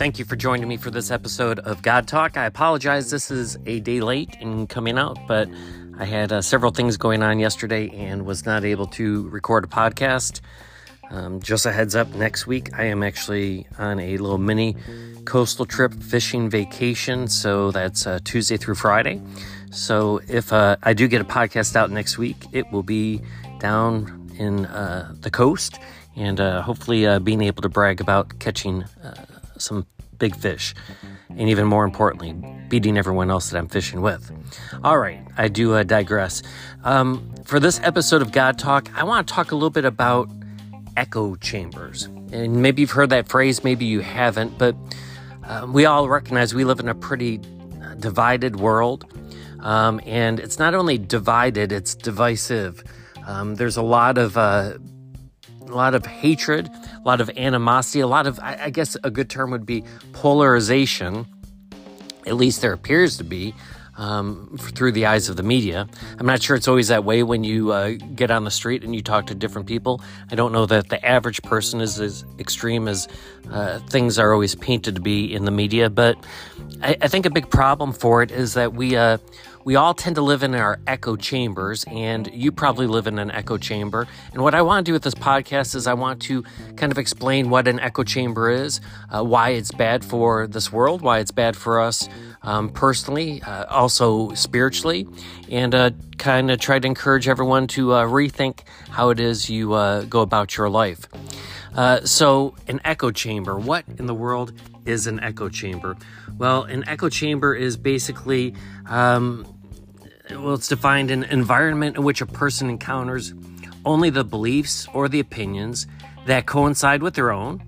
Thank you for joining me for this episode of God Talk. I apologize, this is a day late in coming out, but I had uh, several things going on yesterday and was not able to record a podcast. Um, just a heads up, next week I am actually on a little mini coastal trip fishing vacation, so that's uh, Tuesday through Friday. So if uh, I do get a podcast out next week, it will be down in uh, the coast and uh, hopefully uh, being able to brag about catching some big fish, and even more importantly, beating everyone else that I'm fishing with. All right, I do uh, digress. Um, for this episode of God Talk, I want to talk a little bit about echo chambers. And maybe you've heard that phrase, maybe you haven't, but uh, we all recognize we live in a pretty uh, divided world. Um, and it's not only divided, it's divisive. Um, there's a lot of uh, a lot of hatred, a lot of animosity, a lot of, I, I guess a good term would be polarization. At least there appears to be. Um, through the eyes of the media. I'm not sure it's always that way when you uh, get on the street and you talk to different people. I don't know that the average person is as extreme as uh, things are always painted to be in the media, but I, I think a big problem for it is that we uh, we all tend to live in our echo chambers, and you probably live in an echo chamber. And what I want to do with this podcast is I want to kind of explain what an echo chamber is, uh, why it's bad for this world, why it's bad for us um, personally, uh, also spiritually, and uh, kind of try to encourage everyone to uh, rethink how it is you uh, go about your life. Uh, so, an echo chamber. What in the world is an echo chamber? Well, an echo chamber is basically, um, well, it's defined an environment in which a person encounters only the beliefs or the opinions that coincide with their own,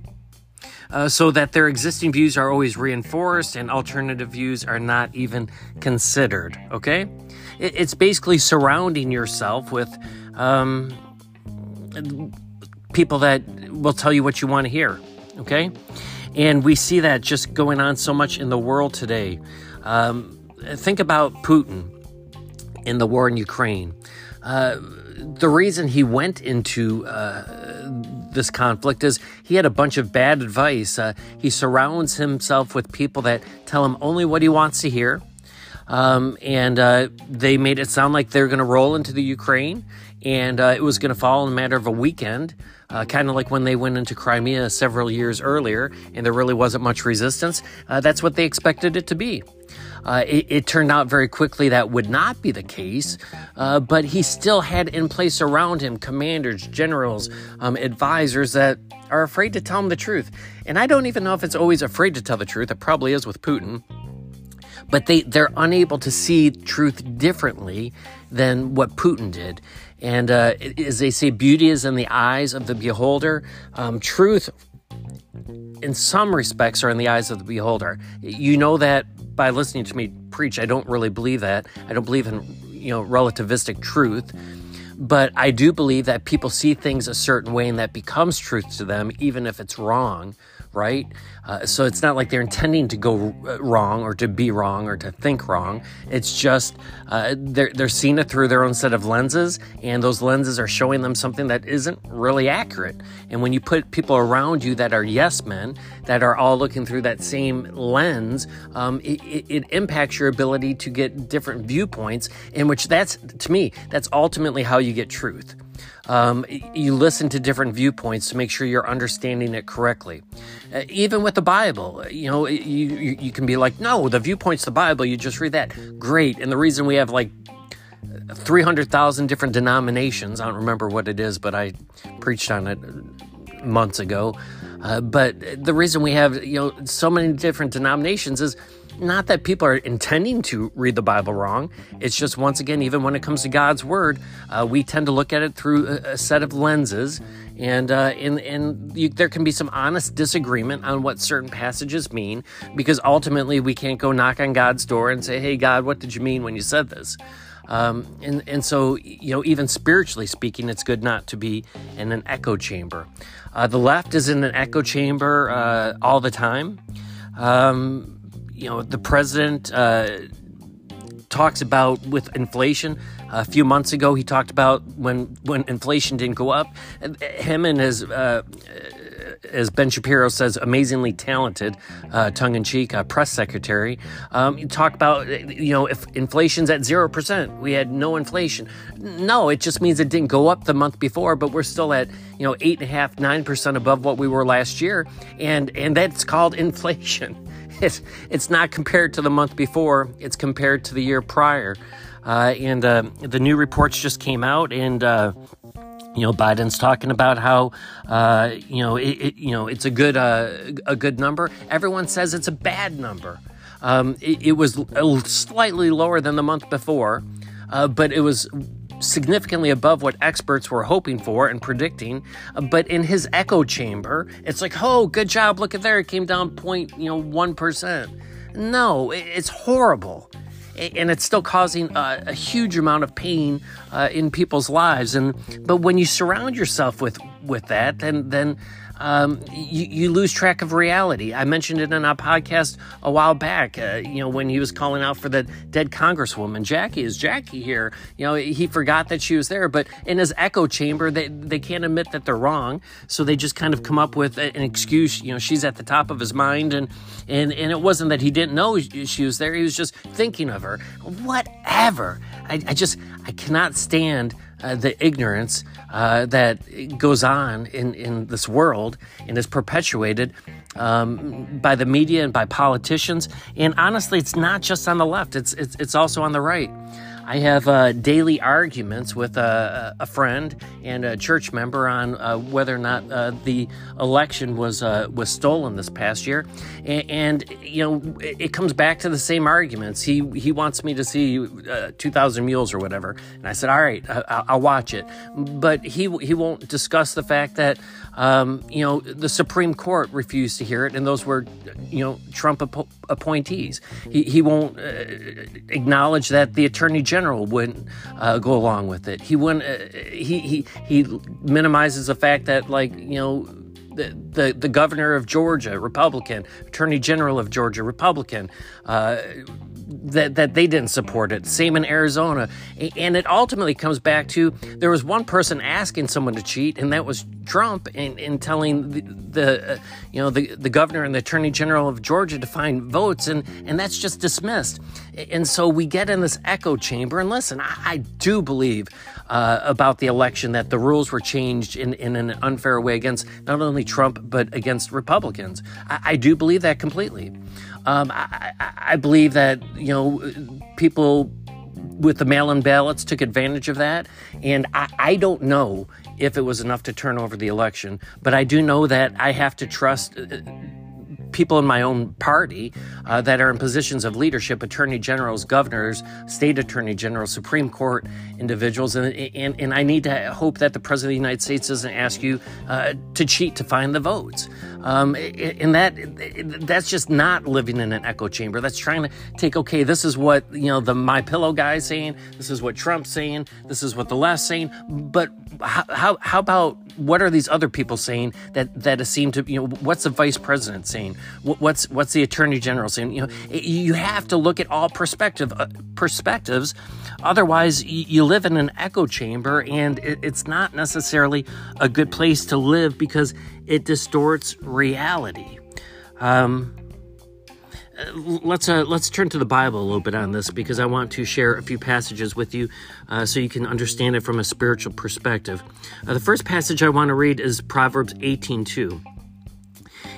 uh, so that their existing views are always reinforced and alternative views are not even considered. Okay? It, it's basically surrounding yourself with um, people that will tell you what you want to hear. Okay? And we see that just going on so much in the world today. Um, think about Putin in the war in Ukraine. Uh, the reason he went into uh, this conflict is he had a bunch of bad advice. Uh, he surrounds himself with people that tell him only what he wants to hear. Um, and uh, they made it sound like they're going to roll into the Ukraine and uh, it was going to fall in a matter of a weekend, uh, kind of like when they went into Crimea several years earlier, and there really wasn't much resistance. Uh, that's what they expected it to be. Uh, it, it, turned out very quickly that would not be the case, uh, but he still had in place around him commanders, generals, um, advisors that are afraid to tell him the truth. And I don't even know if it's always afraid to tell the truth. It probably is with Putin but they, they're unable to see truth differently than what Putin did. And uh, as they say, beauty is in the eyes of the beholder. Um, truth, in some respects, are in the eyes of the beholder. You know that by listening to me preach. I don't really believe that. I don't believe in you know relativistic truth. But I do believe that people see things a certain way and that becomes truth to them, even if it's wrong right? Uh, so it's not like they're intending to go uh, wrong or to be wrong or to think wrong. It's just uh, they're, they're seeing it through their own set of lenses, and those lenses are showing them something that isn't really accurate. And when you put people around you that are yes men, that are all looking through that same lens, um, it, it, it impacts your ability to get different viewpoints, in which that's, to me, that's ultimately how you get truth. Um, you listen to different viewpoints to make sure you're understanding it correctly. Uh, even with the Bible, you know, you, you, you can be like, no, the viewpoint's the Bible. You just read that. Great. And the reason we have like 300,000 different denominations, I don't remember what it is, but I preached on it months ago. Uh, but the reason we have, you know, so many different denominations is not that people are intending to read the Bible wrong. It's just, once again, even when it comes to God's Word, uh, we tend to look at it through a, a set of lenses. And, uh, and, and you, there can be some honest disagreement on what certain passages mean because ultimately we can't go knock on God's door and say, hey, God, what did you mean when you said this? Um, and, and so, you know, even spiritually speaking, it's good not to be in an echo chamber. Uh, the left is in an echo chamber uh, all the time. Um, you know, the president uh, talks about with inflation. A few months ago, he talked about when when inflation didn't go up. Him and his uh, as Ben Shapiro says, amazingly talented, uh, tongue in cheek, uh, press secretary. Um, talk about, you know, if inflation's at 0%, we had no inflation. No, it just means it didn't go up the month before, but we're still at, you know, 8.5%, 9% above what we were last year. And, and that's called inflation. It's, it's not compared to the month before, it's compared to the year prior. Uh, and uh, the new reports just came out, and uh, you know Biden's talking about how uh, you know it, it, you know it's a good uh, a good number. Everyone says it's a bad number. Um, it, it, was slightly lower than the month before, uh, but it was significantly above what experts were hoping for and predicting. but in his echo chamber, it's like, oh, good job! Look at there, it came down point you know one percent. No, it's horrible and it's still causing a, a huge amount of pain uh, in people's lives. And but when you surround yourself with with that, then then um, you, you, lose track of reality. I mentioned it in our podcast a while back, uh, you know, when he was calling out for the dead Congresswoman. Jackie, is Jackie here? You know, he forgot that she was there, but in his echo chamber, they, they can't admit that they're wrong. So they just kind of come up with an excuse. You know, she's at the top of his mind. And, and, and it wasn't that he didn't know she was there, he was just thinking of her. Whatever. I, I just, I cannot stand uh, the ignorance uh, that goes on in, in this world and is perpetuated um, by the media and by politicians. And honestly, it's not just on the left, it's, it's, it's also on the right. I have uh, daily arguments with a, a, friend and a church member on uh, whether or not uh, the election was uh, was stolen this past year, and, and, you know it, it, comes back to the same arguments. He he wants me to see uh, Two Thousand Mules or whatever, and I said, all right, I, will watch it, but he he won't discuss the fact that um, you know the Supreme Court refused to hear it, and those were you know Trump appointees. He he won't uh, acknowledge that the Attorney General wouldn't uh, go along with it. He wouldn't. Uh, he he he minimizes the fact that like you know. The, the, the governor of Georgia, Republican, Attorney General of Georgia, Republican, uh, that, that they didn't support it. Same in Arizona. And it ultimately comes back to there was one person asking someone to cheat, and that was Trump, in, in telling the, the uh, you know the, the governor and the attorney general of Georgia to find votes, and, and that's just dismissed. And so we get in this echo chamber. And listen, I, I do believe uh, about the election that the rules were changed in, in an unfair way against not only Trump, but against Republicans. I, I do believe that completely. Um, I, I, believe that you know people with the mail-in ballots took advantage of that, and I, I don't know if it was enough to turn over the election, but I do know that I have to trust uh, people in my own party uh, that are in positions of leadership attorney generals, governors, state attorney generals, Supreme Court individuals. And, and, and I need to hope that the President of the United States doesn't ask you uh, to cheat to find the votes. Um, and that that's just not living in an echo chamber. That's trying to take, okay, this is what, you know, the My Pillow guy saying, this is what Trump's saying, this is what the left's saying. But how, how, how about what are these other people saying that that seem to you know what's the vice president saying what's what's the attorney general saying you know you have to look at all perspective uh, perspectives otherwise you live in an echo chamber and it, it's not necessarily a good place to live because it distorts reality um, let's uh, let's turn to the Bible a little bit on this because I want to share a few passages with you uh, so you can understand it from a spiritual perspective. Uh, the first passage I want to read is Proverbs 18:2.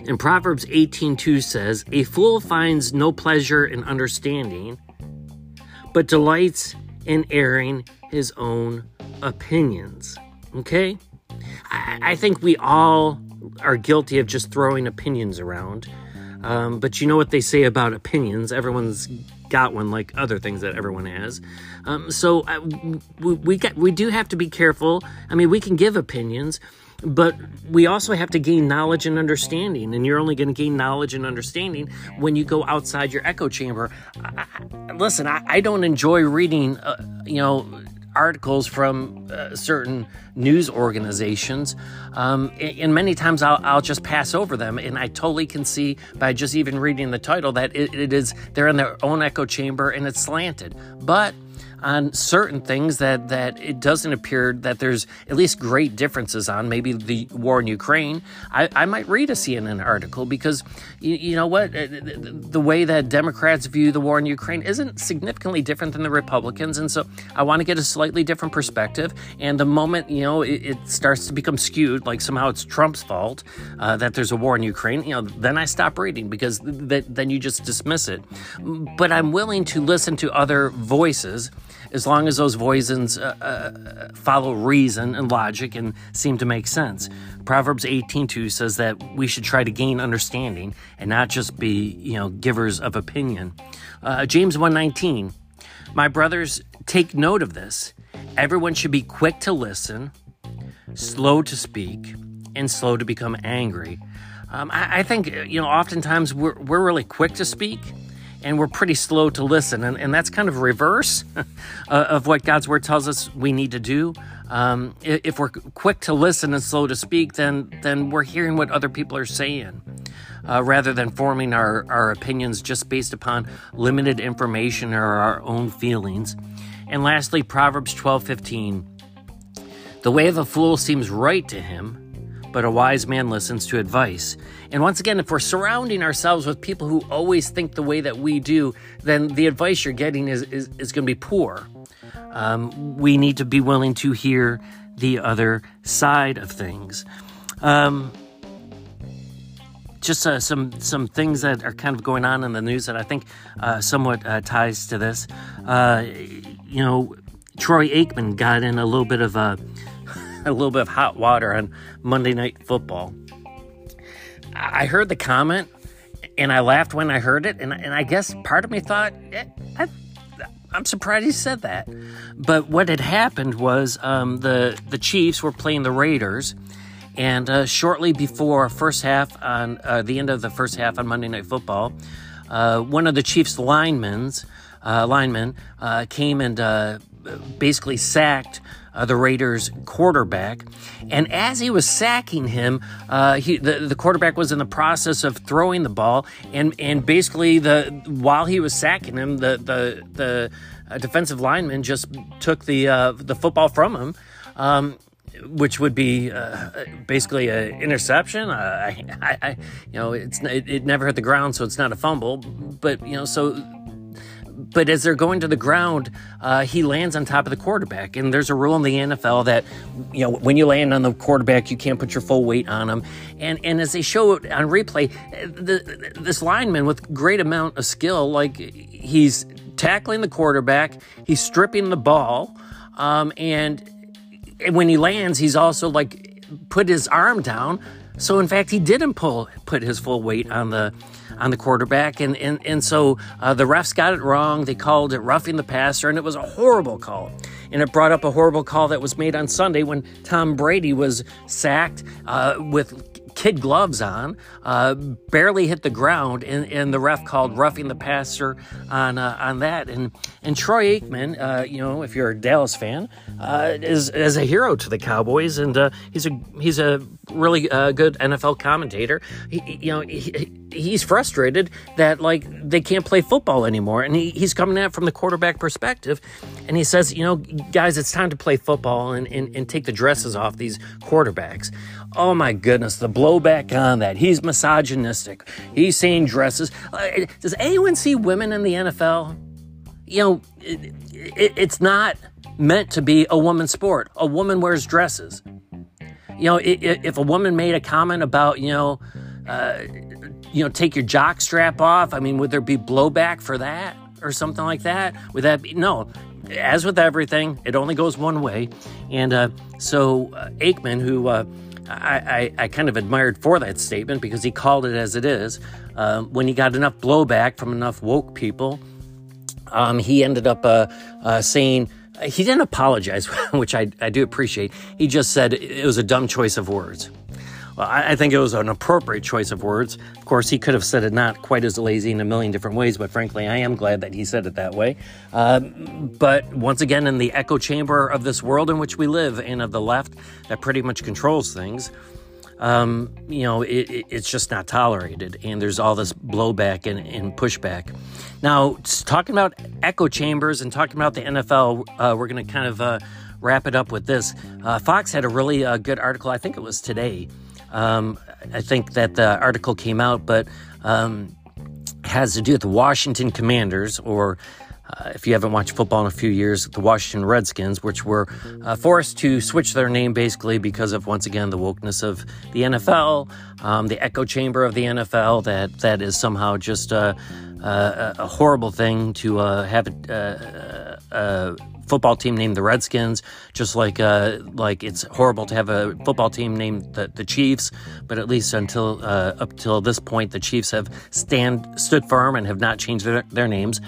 And Proverbs 18:2 says, "A fool finds no pleasure in understanding, but delights in airing his own opinions." Okay? I, I think we all are guilty of just throwing opinions around. Um, but you know what they say about opinions. Everyone's got one, like other things that everyone has. Um, so uh, we we, got, we do have to be careful. I mean, we can give opinions, but we also have to gain knowledge and understanding. And you're only going to gain knowledge and understanding when you go outside your echo chamber. I, I, listen, I, I, don't enjoy reading, uh, you know articles from uh, certain news organizations, um, and many times I'll, I'll, just pass over them, and I totally can see by just even reading the title that it, it is they're in their own echo chamber and it's slanted. But on certain things that, that it doesn't appear that there's at least great differences on. Maybe the war in Ukraine. I, I might read a CNN article because you, you know what? Uh, the way that Democrats view the war in Ukraine isn't significantly different than the Republicans. And so I want to get a slightly different perspective. And the moment, you know, it, it starts to become skewed, like somehow it's Trump's fault uh, that there's a war in Ukraine, you know, then I stop reading because th- then you just dismiss it. But I'm willing to listen to other voices as long as those voices uh, uh, follow reason and logic and seem to make sense. Proverbs 18:2 says that we should try to gain understanding and not just be, you know, givers of opinion. Uh, James 1:19, my brothers, take note of this. Everyone should be quick to listen, slow to speak, and slow to become angry. Um, I, I, think, you know, oftentimes we're, we're really quick to speak and we're pretty slow to listen. And, and that's kind of reverse uh, of what God's word tells us we need to do. Um, if we're quick to listen and slow to speak, then, then we're hearing what other people are saying. Uh, rather than forming our, our opinions just based upon limited information or our own feelings. And lastly, Proverbs 12 15. The way of a fool seems right to him, but a wise man listens to advice. And once again, if we're surrounding ourselves with people who always think the way that we do, then the advice you're getting is, is, is going to be poor. Um, we need to be willing to hear the other side of things. Um, just uh, some some things that are kind of going on in the news that I think uh, somewhat uh, ties to this. Uh, you know, Troy Aikman got in a little bit of a a little bit of hot water on Monday Night Football. I heard the comment and I laughed when I heard it, and, and I guess part of me thought, eh, I, am surprised he said that. But what had happened was um, the the Chiefs were playing the Raiders, and uh, shortly before first half on uh, the end of the first half on Monday Night Football, uh, one of the Chiefs linemen uh, linemen uh, came and uh, basically sacked uh, the Raiders quarterback. And as he was sacking him, uh, he, the, the quarterback was in the process of throwing the ball. And, and basically, the while he was sacking him, the, the, the uh, defensive lineman just took the, uh, the football from him. Um, which would be uh, basically an interception. Uh, I, I, you know, it's it, it, never hit the ground, so it's not a fumble. But you know, so but as they're going to the ground, uh, he lands on top of the quarterback. And there's a rule in the NFL that, you know, when you land on the quarterback, you can't put your full weight on him. And and as they show it on replay, the, this lineman with great amount of skill, like he's tackling the quarterback, he's stripping the ball, um, and, and when he lands, he's also like put his arm down. So in fact, he didn't pull put his full weight on the on the quarterback. And, and, and so uh, the refs got it wrong. They called it roughing the passer, and it was a horrible call. And it brought up a horrible call that was made on Sunday when Tom Brady was sacked uh, with kid gloves on, uh, barely hit the ground, and, and the ref called roughing the passer on uh, on that. And and Troy Aikman, uh, you know, if you're a Dallas fan, uh, is is a hero to the Cowboys, and uh, he's a he's a really uh, good NFL commentator. He, you know, he, he's frustrated that like they can't play football anymore, and he, he's coming at it from the quarterback perspective, and he says, you know, guys, it's time to play football and, and, and take the dresses off these quarterbacks. Oh my goodness, the blowback on that. He's misogynistic. He's saying dresses. Uh, does anyone see women in the NFL? You know, it, it, it's not meant to be a woman's sport. A woman wears dresses. You know, if a woman made a comment about, you know, uh, you know, take your jock strap off, I mean, would there be blowback for that or something like that? Would that be no? As with everything, it only goes one way. And uh, so uh, Aikman, who uh, I, I, I, kind of admired for that statement because he called it as it is. Uh, when he got enough blowback from enough woke people, um, he ended up uh, uh, saying he didn't apologize, which I, I do appreciate. He just said it was a dumb choice of words. Well, I, think it was an appropriate choice of words. Of course, he could have said it not quite as lazy in a million different ways, but frankly, I am glad that he said it that way. Uh, but once again, in the echo chamber of this world in which we live and of the left that pretty much controls things, um, you know, it, it, it's just not tolerated, and there's all this blowback and, and pushback. Now, talking about echo chambers and talking about the NFL, uh, we're going to kind of uh, wrap it up with this. Uh, Fox had a really uh, good article, I think it was today. Um, I think that the article came out, but um, has to do with the Washington Commanders, or uh, if you haven't watched football in a few years, the Washington Redskins, which were uh, forced to switch their name basically because of once again the wokeness of the NFL, um, the echo chamber of the NFL. That that is somehow just a, a, a horrible thing to uh, have uh, a, football team named the Redskins, just like uh, like it's horrible to have a football team named the, the Chiefs. But at least until uh, up till this point, the Chiefs have stand stood firm and have not changed their, their names.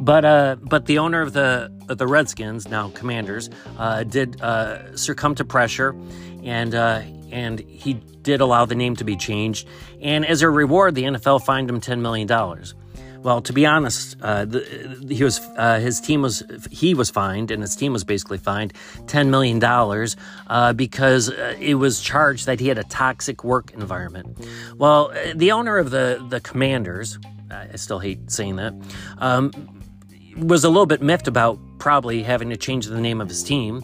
But uh, but the owner of the of the Redskins, now Commanders, uh, did uh, succumb to pressure, and uh, and he did allow the name to be changed. And as a reward, the NFL fined him ten million dollars. Well, to be honest, uh, the, he was uh, his team was he was fined, and his team was basically fined ten million dollars uh, because uh, it was charged that he had a toxic work environment. Well, the owner of the the Commanders, I still hate saying that. Um, was a little bit miffed about probably having to change the name of his team.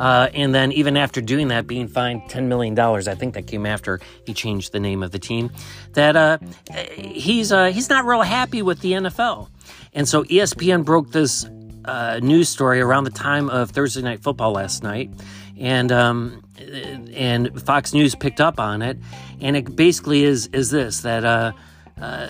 Uh, and then, even after doing that, being fined $10 million, I think that came after he changed the name of the team, that uh, he's, uh, he's not real happy with the NFL. And so ESPN broke this uh, news story around the time of Thursday Night Football last night. And, um, and Fox News picked up on it. And it basically is, is this that uh, uh,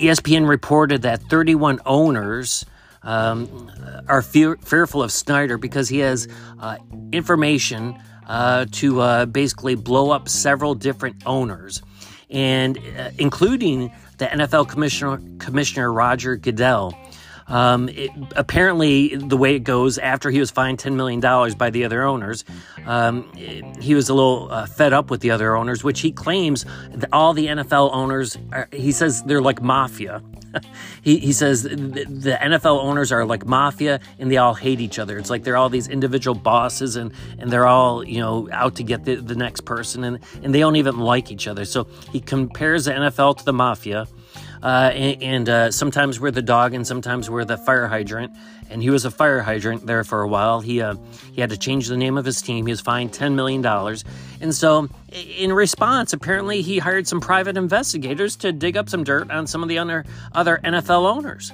ESPN reported that 31 owners um, are fear, fearful of Snyder because he has uh, information uh, to uh, basically blow up several different owners, and uh, including the NFL commissioner, Commissioner Roger Goodell. Um, it, apparently, the way it goes, after he was fined $10 million by the other owners, um, it, he was a little uh, fed up with the other owners, which he claims all the NFL owners, are, he says they're like mafia. he, he says the NFL owners are like mafia and they all hate each other. It's like they're all these individual bosses and, and they're all, you know, out to get the, the next person and, and they don't even like each other. So he compares the NFL to the mafia. Uh, and, and uh, sometimes we're the dog, and sometimes we're the fire hydrant. And he was a fire hydrant there for a while. He uh, he had to change the name of his team. He was fined ten million dollars, and so in response, apparently he hired some private investigators to dig up some dirt on some of the other other NFL owners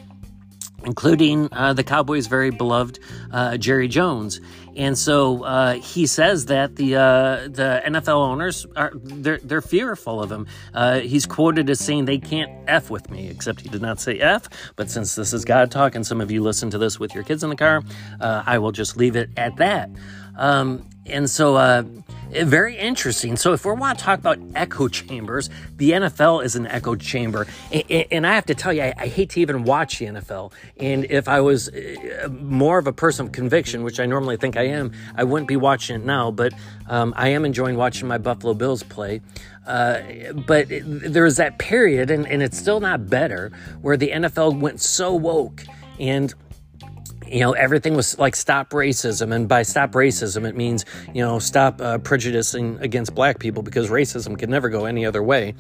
including uh, the Cowboys' very beloved uh, Jerry Jones. And so uh, he says that the uh, the NFL owners are they're they're fearful of him. Uh, he's quoted as saying they can't f with me, except he did not say f. But since this is God talk, and some of you listen to this with your kids in the car, uh, I will just leave it at that. Um, and so Eh, very interesting. So, if we want to talk about echo chambers, the NFL is an echo chamber. And, I have to tell you, I, hate to even watch the NFL. And if I was eh, more of a person of conviction, which I normally think I am, I wouldn't be watching it now. But um, I am enjoying watching my Buffalo Bills play. Uh, but there was that period, and, and it's still not better, where the NFL went so woke. And you know, everything was like stop racism. And by stop racism, it means, you know, stop uh, prejudicing against black people because racism can never go any other way.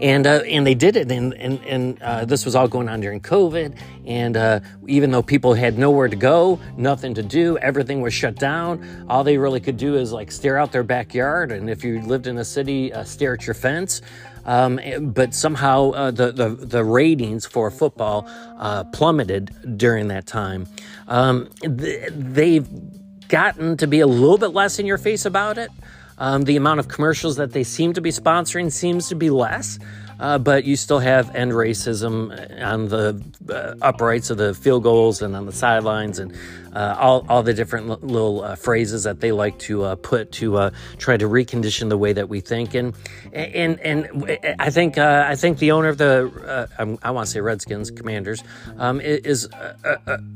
And uh, and they did it, and and, and uh, this was all going on during COVID. And uh, even though people had nowhere to go, nothing to do, everything was shut down. All they really could do is like stare out their backyard, and if you lived in a city, uh, stare at your fence. Um, but somehow uh, the, the, the ratings for football uh, plummeted during that time. Um, th- they've gotten to be a little bit less in your face about it. Um, the amount of commercials that they seem to be sponsoring seems to be less. Uh, but you still have end racism on the uh, uprights of the field goals and on the sidelines and uh, all, all the different l- little uh, phrases that they like to uh, put to uh, try to recondition the way that we think. And and and I think I think the owner of the I want to say Redskins Commanders um, is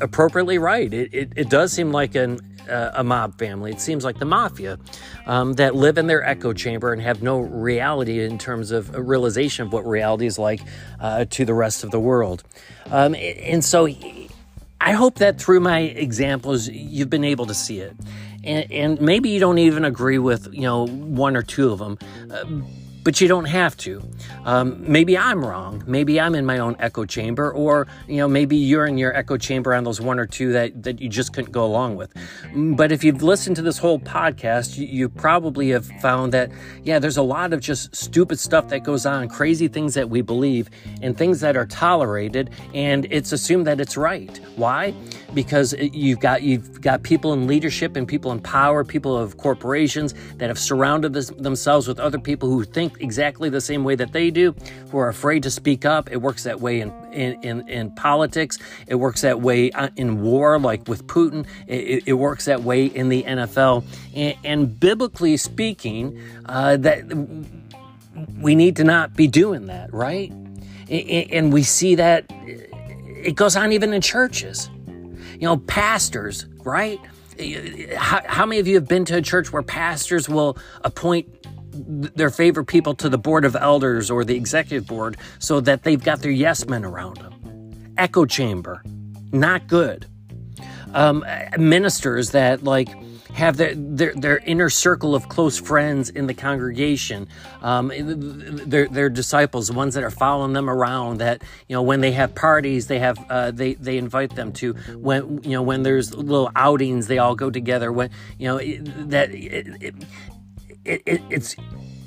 appropriately right. It, it, it does seem like an uh, a mob family. It seems like the mafia um, that live in their echo chamber and have no reality in terms of realization of what reality is like uh, to the rest of the world. Um, and so I hope that through my examples, you've been able to see it. and, and maybe you don't even agree with you know one or two of them. Uh, but you don't have to. Um, maybe I'm wrong. Maybe I'm in my own echo chamber, or you know, maybe you're in your echo chamber on those one or two that that you just couldn't go along with. But if you've listened to this whole podcast, you, you probably have found that yeah, there's a lot of just stupid stuff that goes on, crazy things that we believe, and things that are tolerated, and it's assumed that it's right. Why? Because you've got you've got people in leadership and people in power, people of corporations that have surrounded this, themselves with other people who think think exactly the same way that they do, who are afraid to speak up. It works that way in, in, in, in politics. It works that way uh, in war, like with Putin. It, it works that way in the NFL. And, and biblically speaking, uh, that we need to not be doing that, right? And we see that it goes on even in churches. You know, pastors, right? How, how, many of you have been to a church where pastors will appoint their favorite people to the board of elders or the executive board so that they've got their yes men around them. Echo chamber, not good. Um, ministers that like have their, their, their inner circle of close friends in the congregation, um, their their disciples, the ones that are following them around. That you know when they have parties, they have uh, they they invite them to. When you know when there's little outings, they all go together. When you know that it, it, it, it, it's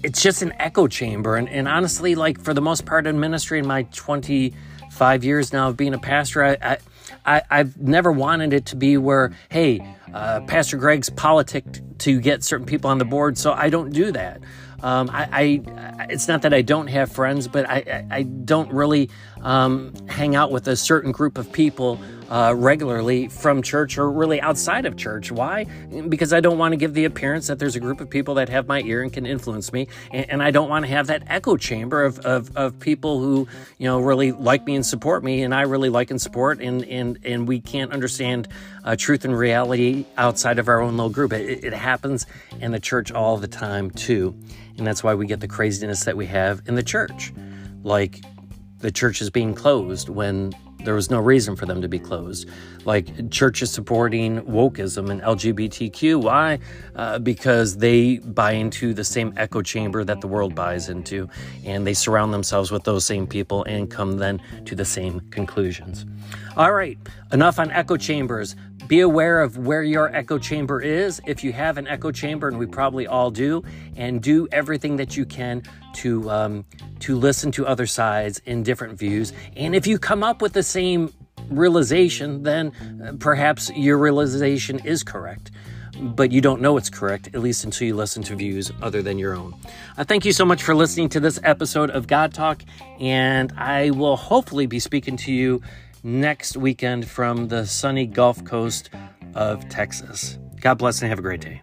it's just an echo chamber. And, and honestly, like for the most part in ministry in my 25 years now of being a pastor, I, I, I've never wanted it to be where, hey, uh, Pastor Greg's politic to get certain people on the board, so I don't do that. Um, I, I, it's not that I don't have friends, but I, I, I don't really um, hang out with a certain group of people uh, regularly from church or really outside of church. Why? Because I don't want to give the appearance that there's a group of people that have my ear and can influence me, and, and I don't want to have that echo chamber of, of, of people who you know really like me and support me, and I really like and support, and and and we can't understand uh, truth and reality outside of our own little group. It, it happens in the church all the time too. And that's why we get the craziness that we have in the church. Like the church is being closed when there was no reason for them to be closed. Like churches supporting wokeism and LGBTQ. Why? Uh, because they buy into the same echo chamber that the world buys into, and they surround themselves with those same people and come then to the same conclusions. All right, enough on echo chambers. Be aware of where your echo chamber is if you have an echo chamber, and we probably all do, and do everything that you can to um, to listen to other sides and different views. And if you come up with the same realization, then uh, perhaps your realization is correct. But you don't know it's correct, at least until you listen to views other than your own. Uh, thank you so much for listening to this episode of God Talk, and I will hopefully be speaking to you next weekend from the sunny Gulf Coast of Texas. God bless and have a great day.